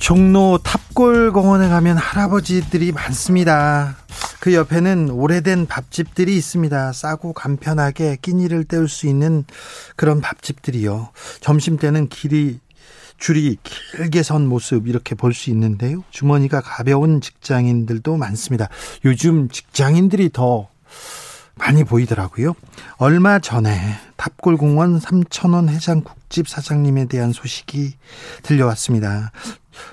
종로 탑골 공원에 가면 할아버지들이 많습니다. 그 옆에는 오래된 밥집들이 있습니다. 싸고 간편하게 끼니를 때울 수 있는 그런 밥집들이요. 점심 때는 길이 줄이 길게 선 모습 이렇게 볼 수 있는데요. 주머니가 가벼운 직장인들도 많습니다. 요즘 직장인들이 더 많이 보이더라고요. 얼마 전에 탑골공원 삼천원 해장국집 사장님에 대한 소식이 들려왔습니다.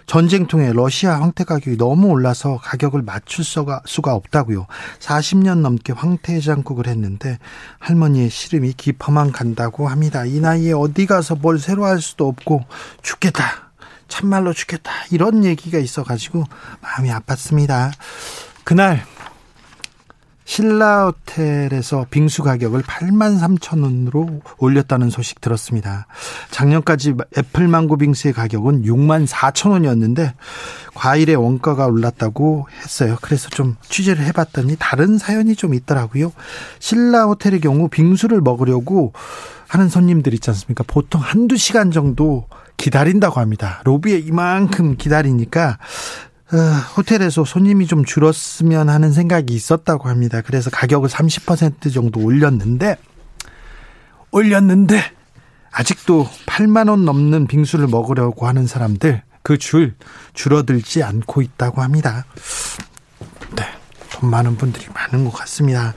전쟁통에 러시아 황태 가격이 너무 올라서 가격을 맞출 수가, 수가 없다고요. 40년 넘게 황태 해장국을 했는데 할머니의 시름이 깊어만 간다고 합니다. 이 나이에 어디 가서 뭘 새로 할 수도 없고 죽겠다. 참말로 죽겠다. 이런 얘기가 있어 가지고 마음이 아팠습니다. 그날 신라 호텔에서 빙수 가격을 8만 3천 원으로 올렸다는 소식 들었습니다. 작년까지 애플 망고 빙수의 가격은 6만 4천 원이었는데 과일의 원가가 올랐다고 했어요. 그래서 좀 취재를 해봤더니 다른 사연이 좀 있더라고요. 신라 호텔의 경우 빙수를 먹으려고 하는 손님들 있지 않습니까? 보통 한두 시간 정도 기다린다고 합니다. 로비에 이만큼 기다리니까 어, 호텔에서 손님이 좀 줄었으면 하는 생각이 있었다고 합니다. 그래서 가격을 30% 정도 올렸는데 올렸는데 아직도 8만 원 넘는 빙수를 먹으려고 하는 사람들 그 줄 줄어들지 않고 있다고 합니다. 네, 돈 많은 분들이 많은 것 같습니다.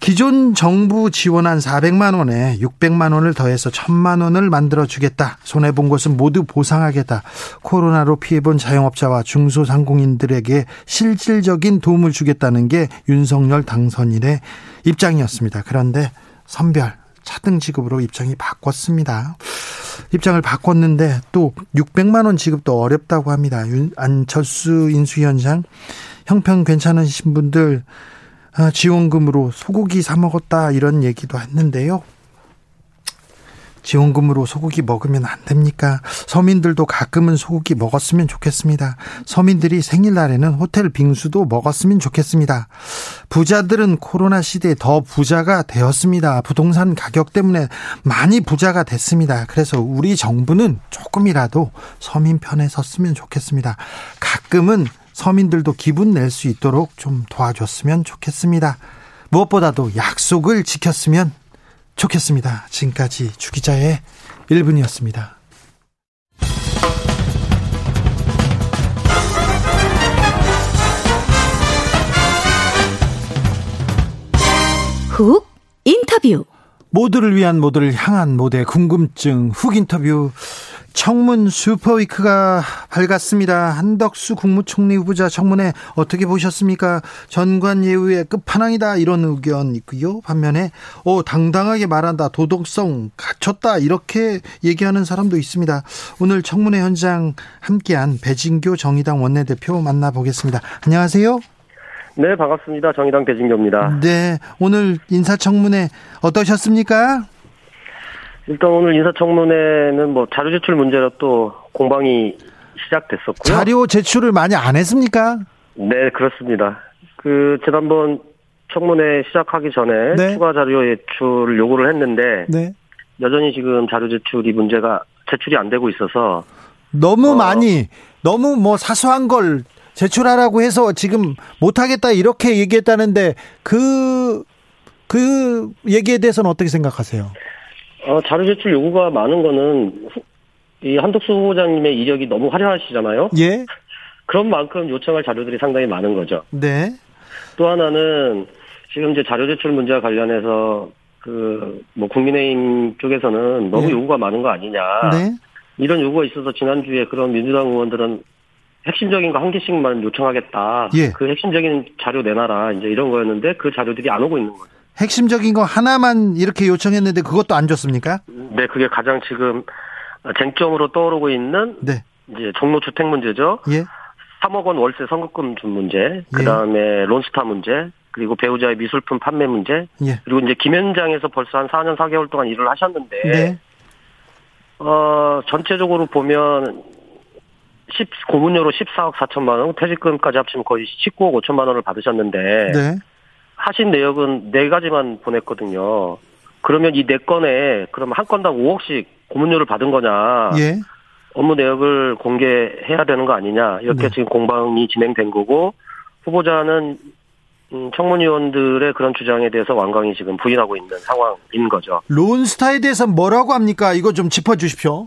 기존 정부 지원한 400만 원에 600만 원을 더해서 1000만 원을 만들어 주겠다. 손해 본 것은 모두 보상하겠다. 코로나로 피해 본 자영업자와 중소상공인들에게 실질적인 도움을 주겠다는 게 윤석열 당선인의 입장이었습니다. 그런데 선별 차등 지급으로 입장이 바꿨습니다. 입장을 바꿨는데 또 600만 원 지급도 어렵다고 합니다. 안철수 인수위원장 형편 괜찮으신 분들 아, 지원금으로 소고기 사 먹었다 이런 얘기도 했는데요. 지원금으로 소고기 먹으면 안 됩니까? 서민들도 가끔은 소고기 먹었으면 좋겠습니다. 서민들이 생일날에는 호텔 빙수도 먹었으면 좋겠습니다. 부자들은 코로나 시대에 더 부자가 되었습니다. 부동산 가격 때문에 많이 부자가 됐습니다. 그래서 우리 정부는 조금이라도 서민 편에 섰으면 좋겠습니다. 가끔은 서민들도 기분 낼 수 있도록 좀 도와줬으면 좋겠습니다. 무엇보다도 약속을 지켰으면 좋겠습니다. 지금까지 주기자의 1분이었습니다. 훅 인터뷰 모두를 위한 모두를 향한 모두의 궁금증 훅 인터뷰 청문 슈퍼위크가 밝았습니다. 한덕수 국무총리 후보자 청문회 어떻게 보셨습니까? 전관 예우의 끝판왕이다 이런 의견 있고요. 반면에 어 당당하게 말한다 도덕성 갖췄다 이렇게 얘기하는 사람도 있습니다. 오늘 청문회 현장 함께한 배진교 정의당 원내대표 만나보겠습니다. 안녕하세요. 네 반갑습니다. 정의당 배진교입니다. 네 오늘 인사청문회 어떠셨습니까? 일단 오늘 인사청문회는 뭐 자료 제출 문제로 또 공방이 시작됐었고요. 자료 제출을 많이 안 했습니까? 네, 그렇습니다. 그 지난번 청문회 시작하기 전에 네. 추가 자료 제출을 요구를 했는데 네. 여전히 지금 자료 제출이 문제가 제출이 안 되고 있어서 너무 어, 많이 너무 뭐 사소한 걸 제출하라고 해서 지금 못하겠다 이렇게 얘기했다는데 그그 그 얘기에 대해서는 어떻게 생각하세요? 어, 자료 제출 요구가 많은 거는 이 한덕수 후보자님의 이력이 너무 화려하시잖아요. 예. 그런 만큼 요청할 자료들이 상당히 많은 거죠. 네. 또 하나는 지금 이제 자료 제출 문제와 관련해서 그 뭐 국민의힘 쪽에서는 너무 네. 요구가 많은 거 아니냐. 네. 이런 요구가 있어서 지난주에 그런 민주당 의원들은 핵심적인 거 한 개씩만 요청하겠다. 예. 그 핵심적인 자료 내놔라. 이제 이런 거였는데 그 자료들이 안 오고 있는 거죠. 핵심적인 거 하나만 이렇게 요청했는데 그것도 안 줬습니까? 네, 그게 가장 지금 쟁점으로 떠오르고 있는 네. 이제 종로 주택 문제죠. 예. 3억 원 월세 선급금 준 문제, 예. 그다음에 론스타 문제, 그리고 배우자의 미술품 판매 문제, 예. 그리고 이제 김현장에서 벌써 한 4년 4개월 동안 일을 하셨는데, 네. 어 전체적으로 보면 10 고문료로 14억 4천만 원, 퇴직금까지 합치면 거의 19억 5천만 원을 받으셨는데, 네. 하신 내역은 네 가지만 보냈거든요. 그러면 이 네 건에 그럼 한 건당 5억씩 고문료를 받은 거냐? 예. 업무 내역을 공개해야 되는 거 아니냐 이렇게 네. 지금 공방이 진행된 거고 후보자는 음, 청문위원들의 그런 주장에 대해서 완강히 지금 부인하고 있는 상황인 거죠. 론스타에 대해서 뭐라고 합니까? 이거 좀 짚어주십시오.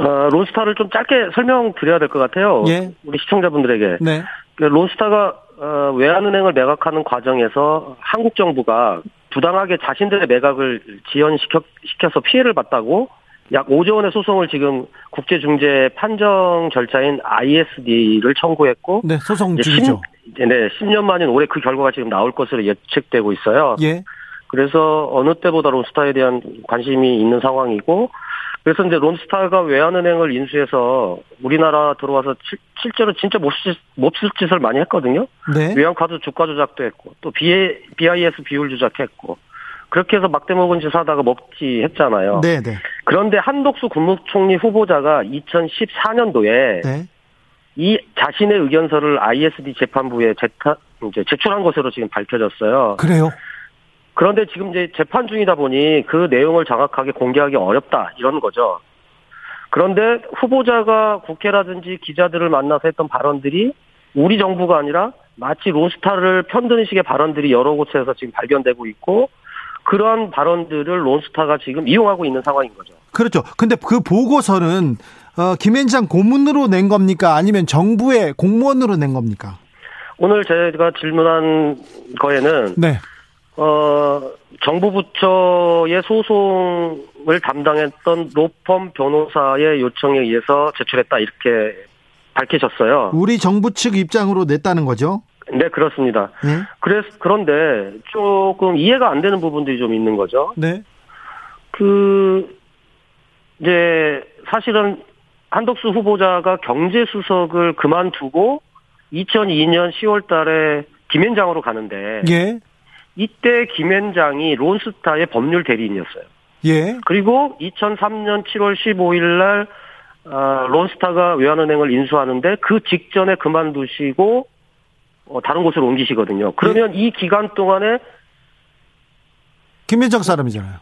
어, 론스타를 좀 짧게 설명드려야 될 것 같아요. 예. 우리 시청자분들에게. 네. 그 론스타가 어, 외환은행을 매각하는 과정에서 한국 정부가 부당하게 자신들의 매각을 지연시켜서 피해를 봤다고 약 5조 원의 소송을 지금 국제중재 판정 절차인 ISD를 청구했고 네, 소송 중이죠. 10, 네, 10년 만인 올해 그 결과가 지금 나올 것으로 예측되고 있어요. 예. 그래서 어느 때보다 론스타에 대한 관심이 있는 상황이고 그래서 이제 론스타가 외환은행을 인수해서 우리나라 들어와서 실제로 진짜 몹쓸, 몹쓸 짓을 많이 했거든요. 네. 외환카드 주가 조작도 했고 또 BIS 비율 조작했고 그렇게 해서 막대 먹은 짓 하다가 먹지 했잖아요. 네, 네. 그런데 한독수 국무총리 후보자가 2014년도에 네. 이 자신의 의견서를 ISD 재판부에 제타, 이제 제출한 것으로 지금 밝혀졌어요. 그래요? 그런데 지금 이제 재판 중이다 보니 그 내용을 정확하게 공개하기 어렵다 이런 거죠. 그런데 후보자가 국회라든지 기자들을 만나서 했던 발언들이 우리 정부가 아니라 마치 론스타를 편드는 식의 발언들이 여러 곳에서 지금 발견되고 있고 그러한 발언들을 론스타가 지금 이용하고 있는 상황인 거죠. 그렇죠. 근데 그 보고서는 어, 김현장 고문으로 낸 겁니까? 아니면 정부의 공무원으로 낸 겁니까? 오늘 제가 질문한 거에는 네. 어, 정부 부처의 소송을 담당했던 로펌 변호사의 요청에 의해서 제출했다 이렇게 밝히셨어요. 우리 정부 측 입장으로 냈다는 거죠? 네, 그렇습니다. 네? 그래서 그런데 조금 이해가 안 되는 부분들이 좀 있는 거죠. 네. 그 이제 사실은 한덕수 후보자가 경제 수석을 그만두고 2002년 10월 달에 김현장으로 가는데 예. 이때 김현장이 론스타의 법률 대리인이었어요. 예. 그리고 2003년 7월 15일 날 아, 론스타가 외환은행을 인수하는데 그 직전에 그만두시고 어, 다른 곳으로 옮기시거든요. 그러면 예. 이 기간 동안에 김현장 사람이잖아요.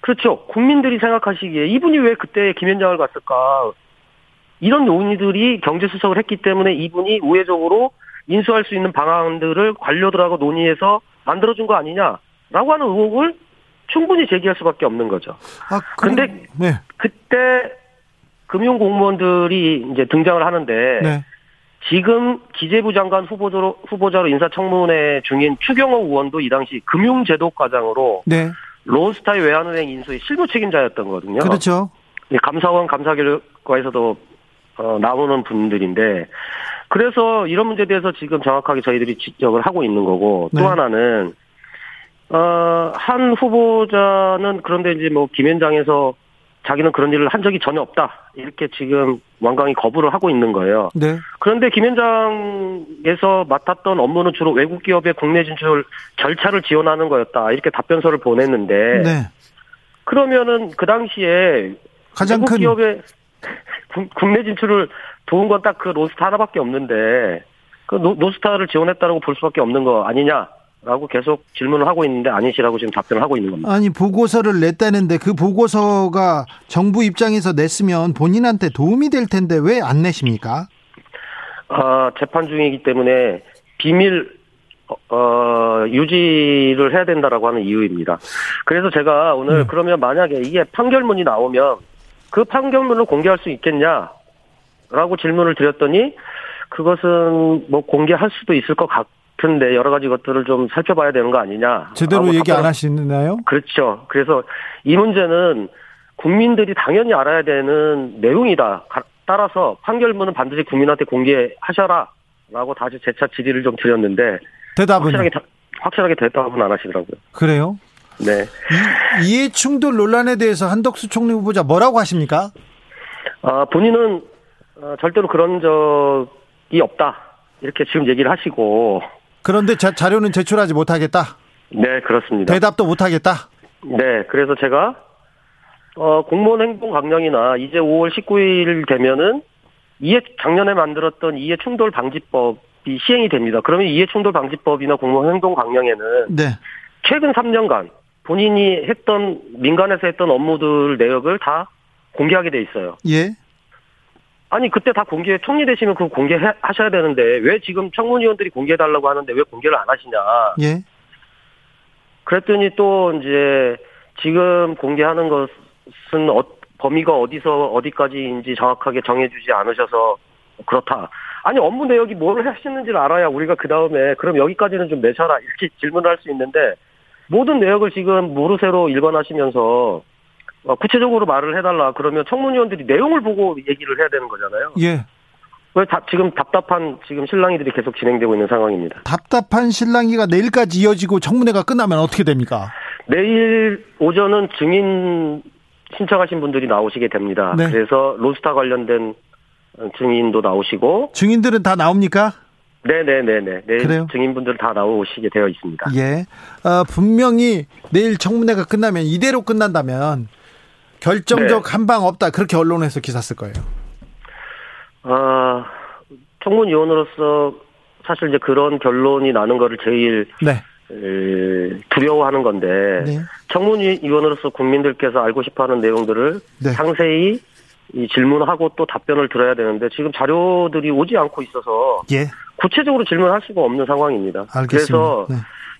그렇죠. 국민들이 생각하시기에 이분이 왜 그때 김현장을 갔을까? 이런 논의들이 경제수석을 했기 때문에 이분이 우회적으로 인수할 수 있는 방안들을 관료들하고 논의해서 만들어준 거 아니냐라고 하는 의혹을 충분히 제기할 수밖에 없는 거죠. 아, 그런데 네. 그때 금융 공무원들이 이제 등장을 하는데 네. 지금 기재부 장관 후보자로, 후보자로 인사청문회 중인 추경호 의원도 이 당시 금융제도과장으로 네. 론스타의 외환은행 인수의 실무 책임자였던 거거든요. 그렇죠. 감사원 감사결과에서도 어, 나오는 분들인데 그래서 이런 문제에 대해서 지금 정확하게 저희들이 지적을 하고 있는 거고 또 네. 하나는 어, 한 후보자는 그런데 이제 뭐 김현장에서 자기는 그런 일을 한 적이 전혀 없다. 이렇게 지금 완강히 거부를 하고 있는 거예요. 네. 그런데 김현장에서 맡았던 업무는 주로 외국 기업의 국내 진출 절차를 지원하는 거였다. 이렇게 답변서를 보냈는데 네. 그러면은 그 당시에 가장 외국 큰 기업의 국내 진출을 도운 건딱 그 로스타 하나밖에 없는데 그 론스타를 지원했다고 볼 수밖에 없는 거 아니냐? 라고 계속 질문을 하고 있는데 아니시라고 지금 답변을 하고 있는 겁니다. 아니 보고서를 냈다는데 그 보고서가 정부 입장에서 냈으면 본인한테 도움이 될 텐데 왜 안 내십니까? 아 재판 중이기 때문에 비밀 어, 어, 유지를 해야 된다라고 하는 이유입니다. 그래서 제가 오늘 네. 그러면 만약에 이게 판결문이 나오면 그 판결문을 공개할 수 있겠냐 라고 질문을 드렸더니 그것은 뭐 공개할 수도 있을 것 같은데 여러 가지 것들을 좀 살펴봐야 되는 거 아니냐. 제대로 얘기 안 하시나요? 그렇죠. 그래서 이 문제는 국민들이 당연히 알아야 되는 내용이다. 따라서 판결문은 반드시 국민한테 공개하셔라. 라고 다시 재차 질의를 좀 드렸는데 대답은 확실하게, 다, 확실하게 대답은 안 하시더라고요. 그래요? 네. 이, 이해 충돌 논란에 대해서 한덕수 총리 후보자 뭐라고 하십니까? 아, 본인은 어, 절대로 그런 적이 없다. 이렇게 지금 얘기를 하시고. 그런데 자, 자료는 제출하지 못하겠다? 네, 그렇습니다. 대답도 못하겠다? 네, 그래서 제가, 어, 공무원 행동 강령이나 이제 5월 19일 되면은 이해, 작년에 만들었던 이해 충돌 방지법이 시행이 됩니다. 그러면 이해 충돌 방지법이나 공무원 행동 강령에는 네. 최근 3년간 본인이 했던, 민간에서 했던 업무들 내역을 다 공개하게 돼 있어요. 예. 아니 그때 다 공개 총리 되시면 그거 공개하셔야 되는데 왜 지금 청문위원들이 공개해달라고 하는데 왜 공개를 안 하시냐? 예. 그랬더니 또 이제 지금 공개하는 것은 어, 범위가 어디서 어디까지인지 정확하게 정해주지 않으셔서 그렇다. 아니 업무 내역이 뭘 하시는지를 알아야 우리가 그 다음에 그럼 여기까지는 좀 내셔라 이렇게 질문을 할 수 있는데 모든 내역을 지금 모르쇠로 일관하시면서 어, 구체적으로 말을 해달라 그러면 청문위원들이 내용을 보고 얘기를 해야 되는 거잖아요. 예. 왜 다, 지금 답답한 지금 실랑이들이 계속 진행되고 있는 상황입니다. 답답한 실랑이가 내일까지 이어지고 청문회가 끝나면 어떻게 됩니까? 내일 오전은 증인 신청하신 분들이 나오시게 됩니다. 네. 그래서 로스타 관련된 증인도 나오시고 증인들은 다 나옵니까? 네네네네. 내일 그래요? 증인분들 다 나오시게 되어 있습니다. 예. 어, 분명히 내일 청문회가 끝나면 이대로 끝난다면 결정적 네. 한방 없다 그렇게 언론에서 기사 쓸 거예요. 아 청문위원으로서 사실 이제 그런 결론이 나는 거를 제일 네. 두려워하는 건데 네. 청문위원으로서 국민들께서 알고 싶어하는 내용들을 네. 상세히 이 질문하고 또 답변을 들어야 되는데 지금 자료들이 오지 않고 있어서 예. 구체적으로 질문할 수가 없는 상황입니다. 알겠습니다. 그래서 네.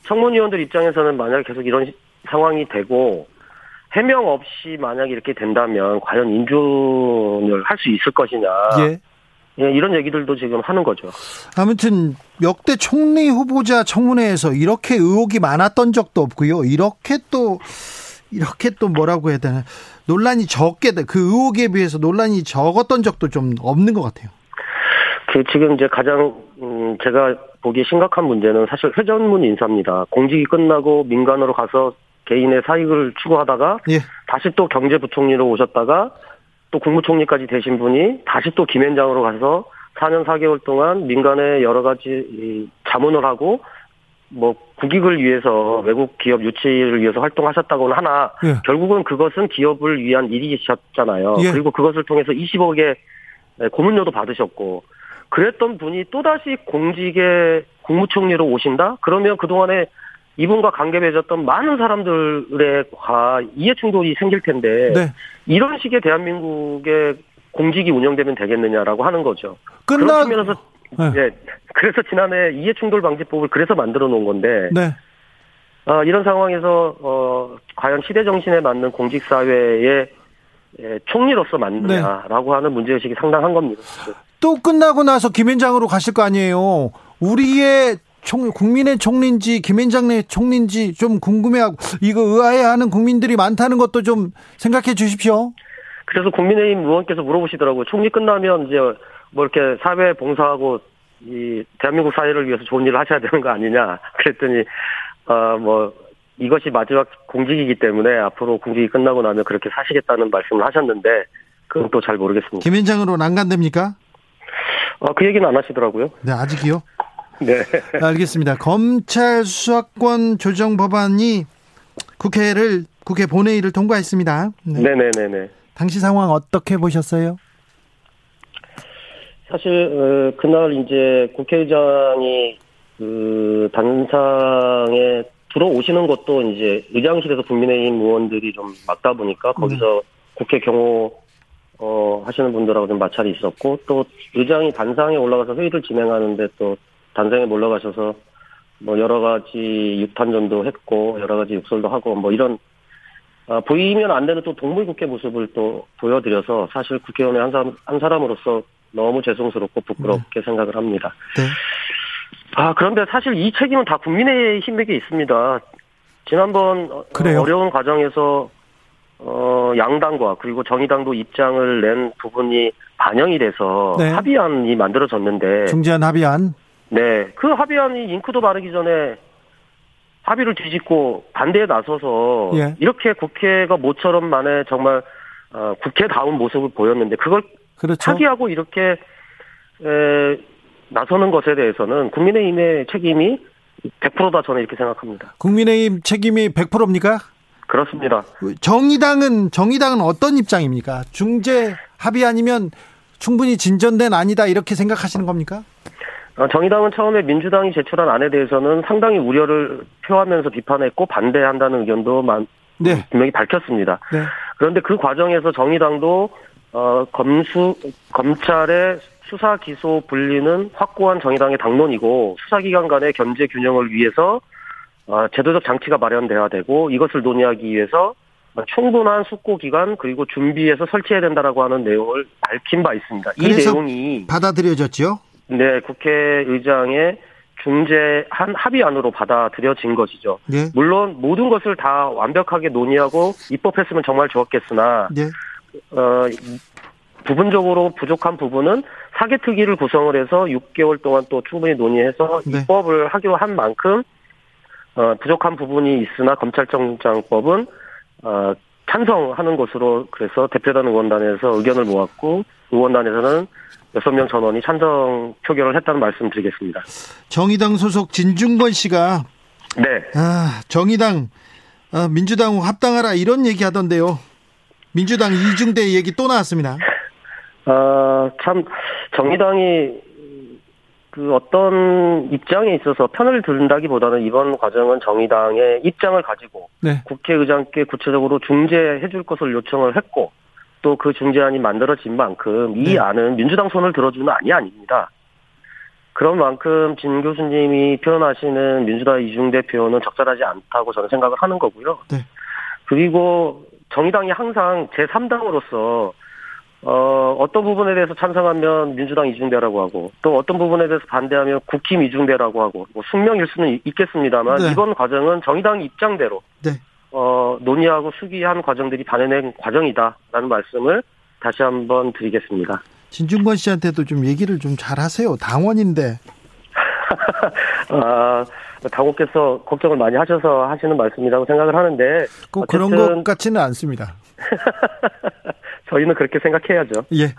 청문위원들 입장에서는 만약에 계속 이런 상황이 되고 해명 없이 만약에 이렇게 된다면 과연 인준을 할 수 있을 것이냐. 예. 예, 이런 얘기들도 지금 하는 거죠. 아무튼 역대 총리 후보자 청문회에서 이렇게 의혹이 많았던 적도 없고요. 이렇게 또 이렇게 또 뭐라고 해야 되나 논란이 적게 그 의혹에 비해서 논란이 적었던 적도 좀 없는 것 같아요. 그 지금 이제 가장 음 제가 보기에 심각한 문제는 사실 회전문 인사입니다. 공직이 끝나고 민간으로 가서 개인의 사익을 추구하다가 예. 다시 또 경제부총리로 오셨다가 또 국무총리까지 되신 분이 다시 또 김현장으로 가서 4년 4개월 동안 민간의 여러 가지 자문을 하고 뭐 국익을 위해서 외국 기업 유치를 위해서 활동하셨다고는 하나 예. 결국은 그것은 기업을 위한 일이셨잖아요. 예. 그리고 그것을 통해서 20억의 고문료도 받으셨고 그랬던 분이 또다시 공직에 국무총리로 오신다? 그러면 그동안에 이분과 관계 맺었던 많은 사람들의 과 이해 충돌이 생길 텐데 네. 이런 식의 대한민국의 공직이 운영되면 되겠느냐라고 하는 거죠. 끝나 그런 면에서 네. 네. 그래서 지난해 이해 충돌 방지법을 그래서 만들어 놓은 건데 네. 어, 이런 상황에서 어, 과연 시대 정신에 맞는 공직 사회의 예, 총리로서 맞느냐라고 네. 하는 문제의식이 상당한 겁니다. 또 끝나고 나서 김현장으로 가실 거 아니에요. 우리의 총, 국민의 총리인지 김현장의 총리인지 좀 궁금해하고 이거 의아해하는 국민들이 많다는 것도 좀 생각해 주십시오. 그래서 국민의힘 의원께서 물어보시더라고요. 총리 끝나면 이제 뭐 이렇게 사회 봉사하고 이 대한민국 사회를 위해서 좋은 일을 하셔야 되는 거 아니냐. 그랬더니 어뭐 이것이 마지막 공직이기 때문에 앞으로 공직이 끝나고 나면 그렇게 사시겠다는 말씀을 하셨는데 그건 또 잘 모르겠습니다. 김현장으로 난간됩니까? 어, 그 얘기는 안 하시더라고요. 네, 아직이요? 네. 알겠습니다. 검찰 수사권 조정 법안이 국회를 국회 본회의를 통과했습니다. 네. 네네네네. 당시 상황 어떻게 보셨어요? 사실 어, 그날 이제 국회의장이 그 단상에 들어오시는 것도 이제 의장실에서 국민의힘 의원들이 좀 막다 보니까 거기서 네. 국회 경호 어, 하시는 분들하고 좀 마찰이 있었고, 또 의장이 단상에 올라가서 회의를 진행하는데 또 단상에 올라가셔서 뭐 여러 가지 유탄전도 했고, 여러 가지 욕설도 하고, 뭐 이런, 아, 보이면 안 되는 또 동물국회 모습을 또 보여드려서 사실 국회의원의 한 사람, 한 사람으로서 너무 죄송스럽고 부끄럽게 네. 생각을 합니다. 네. 아, 그런데 사실 이 책임은 다 국민의 힘에게 있습니다. 지난번 그래요? 어려운 과정에서 어, 양당과 그리고 정의당도 입장을 낸 부분이 반영이 돼서 네. 합의안이 만들어졌는데 중재안 합의안 네, 그 합의안이 잉크도 바르기 전에 합의를 뒤집고 반대에 나서서 예. 이렇게 국회가 모처럼 만에 정말 어, 국회다운 모습을 보였는데 그걸 그렇죠. 차기하고 이렇게 에, 나서는 것에 대해서는 국민의힘의 책임이 100%다 저는 이렇게 생각합니다. 국민의힘 책임이 100%입니까? 그렇습니다. 정의당은 정의당은 어떤 입장입니까? 중재 합의 아니면 충분히 진전된 아니다 이렇게 생각하시는 겁니까? 어, 정의당은 처음에 민주당이 제출한 안에 대해서는 상당히 우려를 표하면서 비판했고 반대한다는 의견도 네. 분명히 밝혔습니다. 네. 그런데 그 과정에서 정의당도 어, 검수 검찰의 수사 기소 분리는 확고한 정의당의 당론이고 수사기관 간의 견제 균형을 위해서 어, 제도적 장치가 마련돼야 되고 이것을 논의하기 위해서 충분한 숙고 기간 그리고 준비해서 설치해야 된다라고 하는 내용을 밝힌 바 있습니다. 이 내용이 받아들여졌죠? 네, 국회의장의 중재한 합의안으로 받아들여진 것이죠. 네. 물론 모든 것을 다 완벽하게 논의하고 입법했으면 정말 좋았겠으나 네. 어, 부분적으로 부족한 부분은 사개특위를 구성을 해서 6개월 동안 또 충분히 논의해서 네. 입법을 하기로 한 만큼 어, 부족한 부분이 있으나 검찰청장법은 어, 찬성하는 것으로 그래서 대표단 의원단에서 의견을 모았고 의원단에서는 여섯 명 전원이 찬성 표결을 했다는 말씀 드리겠습니다. 정의당 소속 진중권 씨가 네. 아, 정의당 아, 민주당 합당하라 이런 얘기 하던데요. 민주당 이중대 얘기 또 나왔습니다. 아, 참 정의당이 그 어떤 입장에 있어서 편을 든다기보다는 이번 과정은 정의당의 입장을 가지고 네. 국회의장께 구체적으로 중재해 줄 것을 요청을 했고 또 그 중재안이 만들어진 만큼 이 네. 안은 민주당 손을 들어주는 안이 아닙니다. 그런 만큼 진 교수님이 표현하시는 민주당 이중 대 표현은 적절하지 않다고 저는 생각을 하는 거고요. 네. 그리고 정의당이 항상 제3당으로서 어, 어떤 부분에 대해서 찬성하면 민주당 이중대라고 하고 또 어떤 부분에 대해서 반대하면 국힘 이중대라고 하고 뭐 숙명일 수는 있겠습니다만 네. 이번 과정은 정의당 입장대로 네. 어, 논의하고 수기한 과정들이 반해낸 과정이다라는 말씀을 다시 한번 드리겠습니다. 진중권 씨한테도 좀 얘기를 좀 잘하세요. 당원인데. 아, 당원께서 걱정을 많이 하셔서 하시는 말씀이라고 생각을 하는데 꼭 그런 것 같지는 않습니다. 저희는 그렇게 생각해야죠. 예.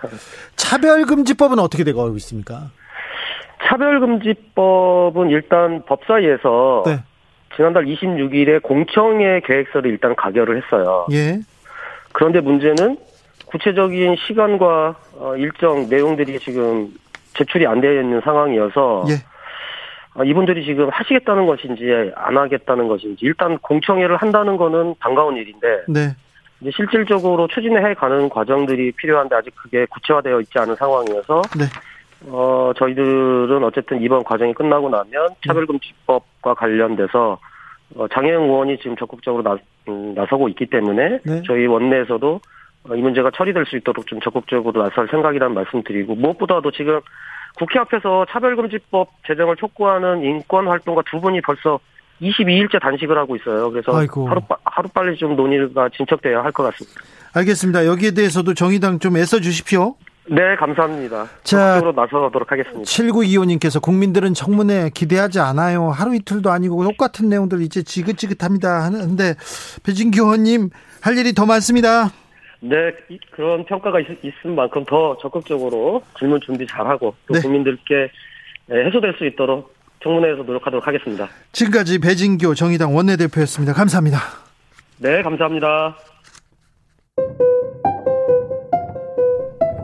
차별금지법은 어떻게 되고 있습니까? 차별금지법은 일단 법사위에서 네. 지난달 26일에 공청회 계획서를 일단 가결을 했어요. 예. 그런데 문제는 구체적인 시간과 어, 일정 내용들이 지금 제출이 안 되어 있는 상황이어서 예. 어, 이분들이 지금 하시겠다는 것인지 안 하겠다는 것인지 일단 공청회를 한다는 거는 반가운 일인데 네. 이제 실질적으로 추진해 가는 과정들이 필요한데 아직 그게 구체화되어 있지 않은 상황이어서 네. 어 저희들은 어쨌든 이번 과정이 끝나고 나면 차별금지법과 관련돼서 어, 장혜영 의원이 지금 적극적으로 나, 음, 나서고 있기 때문에 네. 저희 원내에서도 어, 이 문제가 처리될 수 있도록 좀 적극적으로 나설 생각이라는 말씀드리고 무엇보다도 지금 국회 앞에서 차별금지법 제정을 촉구하는 인권활동가 두 분이 벌써 22일째 단식을 하고 있어요. 그래서 아이고. 하루 하루 빨리 좀 논의가 진척돼야 할 것 같습니다. 알겠습니다. 여기에 대해서도 정의당 좀 애써 주십시오. 네, 감사합니다. 자, 적으로 나서도록 하겠습니다. 7925님께서 국민들은 청문회 기대하지 않아요. 하루 이틀도 아니고 똑같은 내용들 이제 지긋지긋합니다. 하는데 배진규 의원님 할 일이 더 많습니다. 네, 그런 평가가 있, 있은 만큼 더 적극적으로 질문 준비 잘하고 또 네. 국민들께 해소될 수 있도록 청문회에서 노력하도록 하겠습니다. 지금까지 배진교 정의당 원내대표였습니다. 감사합니다. 네, 감사합니다.